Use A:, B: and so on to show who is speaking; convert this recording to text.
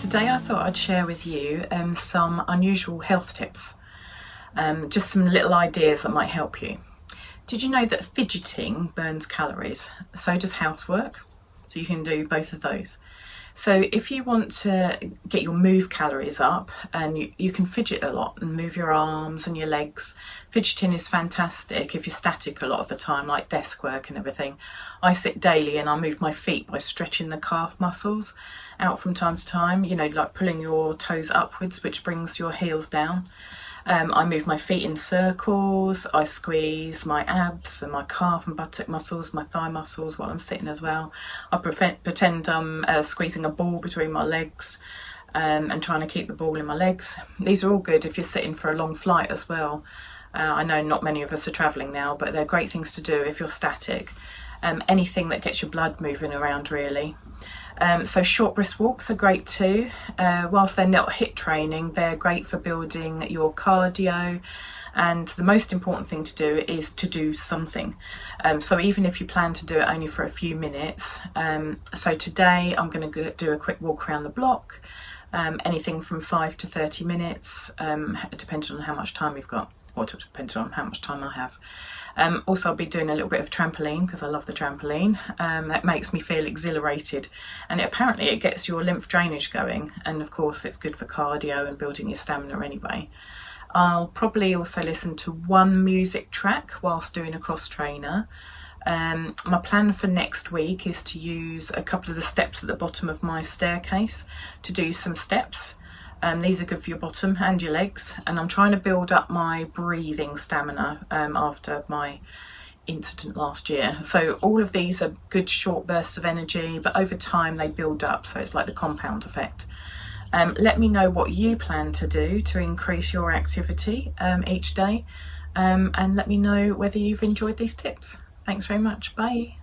A: today I thought I'd share with you um, some unusual health tips, um, just some little ideas that might help you. Did you know that fidgeting burns calories? So does housework. So you can do both of those. So if you want to get your move calories up and you, you can fidget a lot and move your arms and your legs, fidgeting is fantastic if you're static a lot of the time, like desk work and everything. I sit daily and I move my feet by stretching the calf muscles out from time to time, you know, like pulling your toes upwards, which brings your heels down. Um, I move my feet in circles, I squeeze my abs and my calf and buttock muscles, my thigh muscles while I'm sitting as well. I pretend I'm uh, squeezing a ball between my legs um, and trying to keep the ball in my legs. These are all good if you're sitting for a long flight as well. Uh, I know not many of us are travelling now, but they're great things to do if you're static. Um, anything that gets your blood moving around really. Um, so short brisk walks are great too. Uh, whilst they're not HIIT training, they're great for building your cardio. And the most important thing to do is to do something. Um, so even if you plan to do it only for a few minutes, um, so today I'm going to do a quick walk around the block. Um, anything from five to 30 minutes, um, depending on how much time you've got, or depending on how much time I have. Um, also, I'll be doing a little bit of trampoline because I love the trampoline. Um, that makes me feel exhilarated, and it, apparently it gets your lymph drainage going, and of course, it's good for cardio and building your stamina anyway. I'll probably also listen to one music track whilst doing a cross trainer. Um, my plan for next week is to use a couple of the steps at the bottom of my staircase to do some steps um, these are good for your bottom and your legs. And I'm trying to build up my breathing stamina um, after my incident last year. So all of these are good short bursts of energy, but over time they build up. So it's like the compound effect. Um, let me know what you plan to do to increase your activity um, each day. Um, and let me know whether you've enjoyed these tips. Thanks very much. Bye.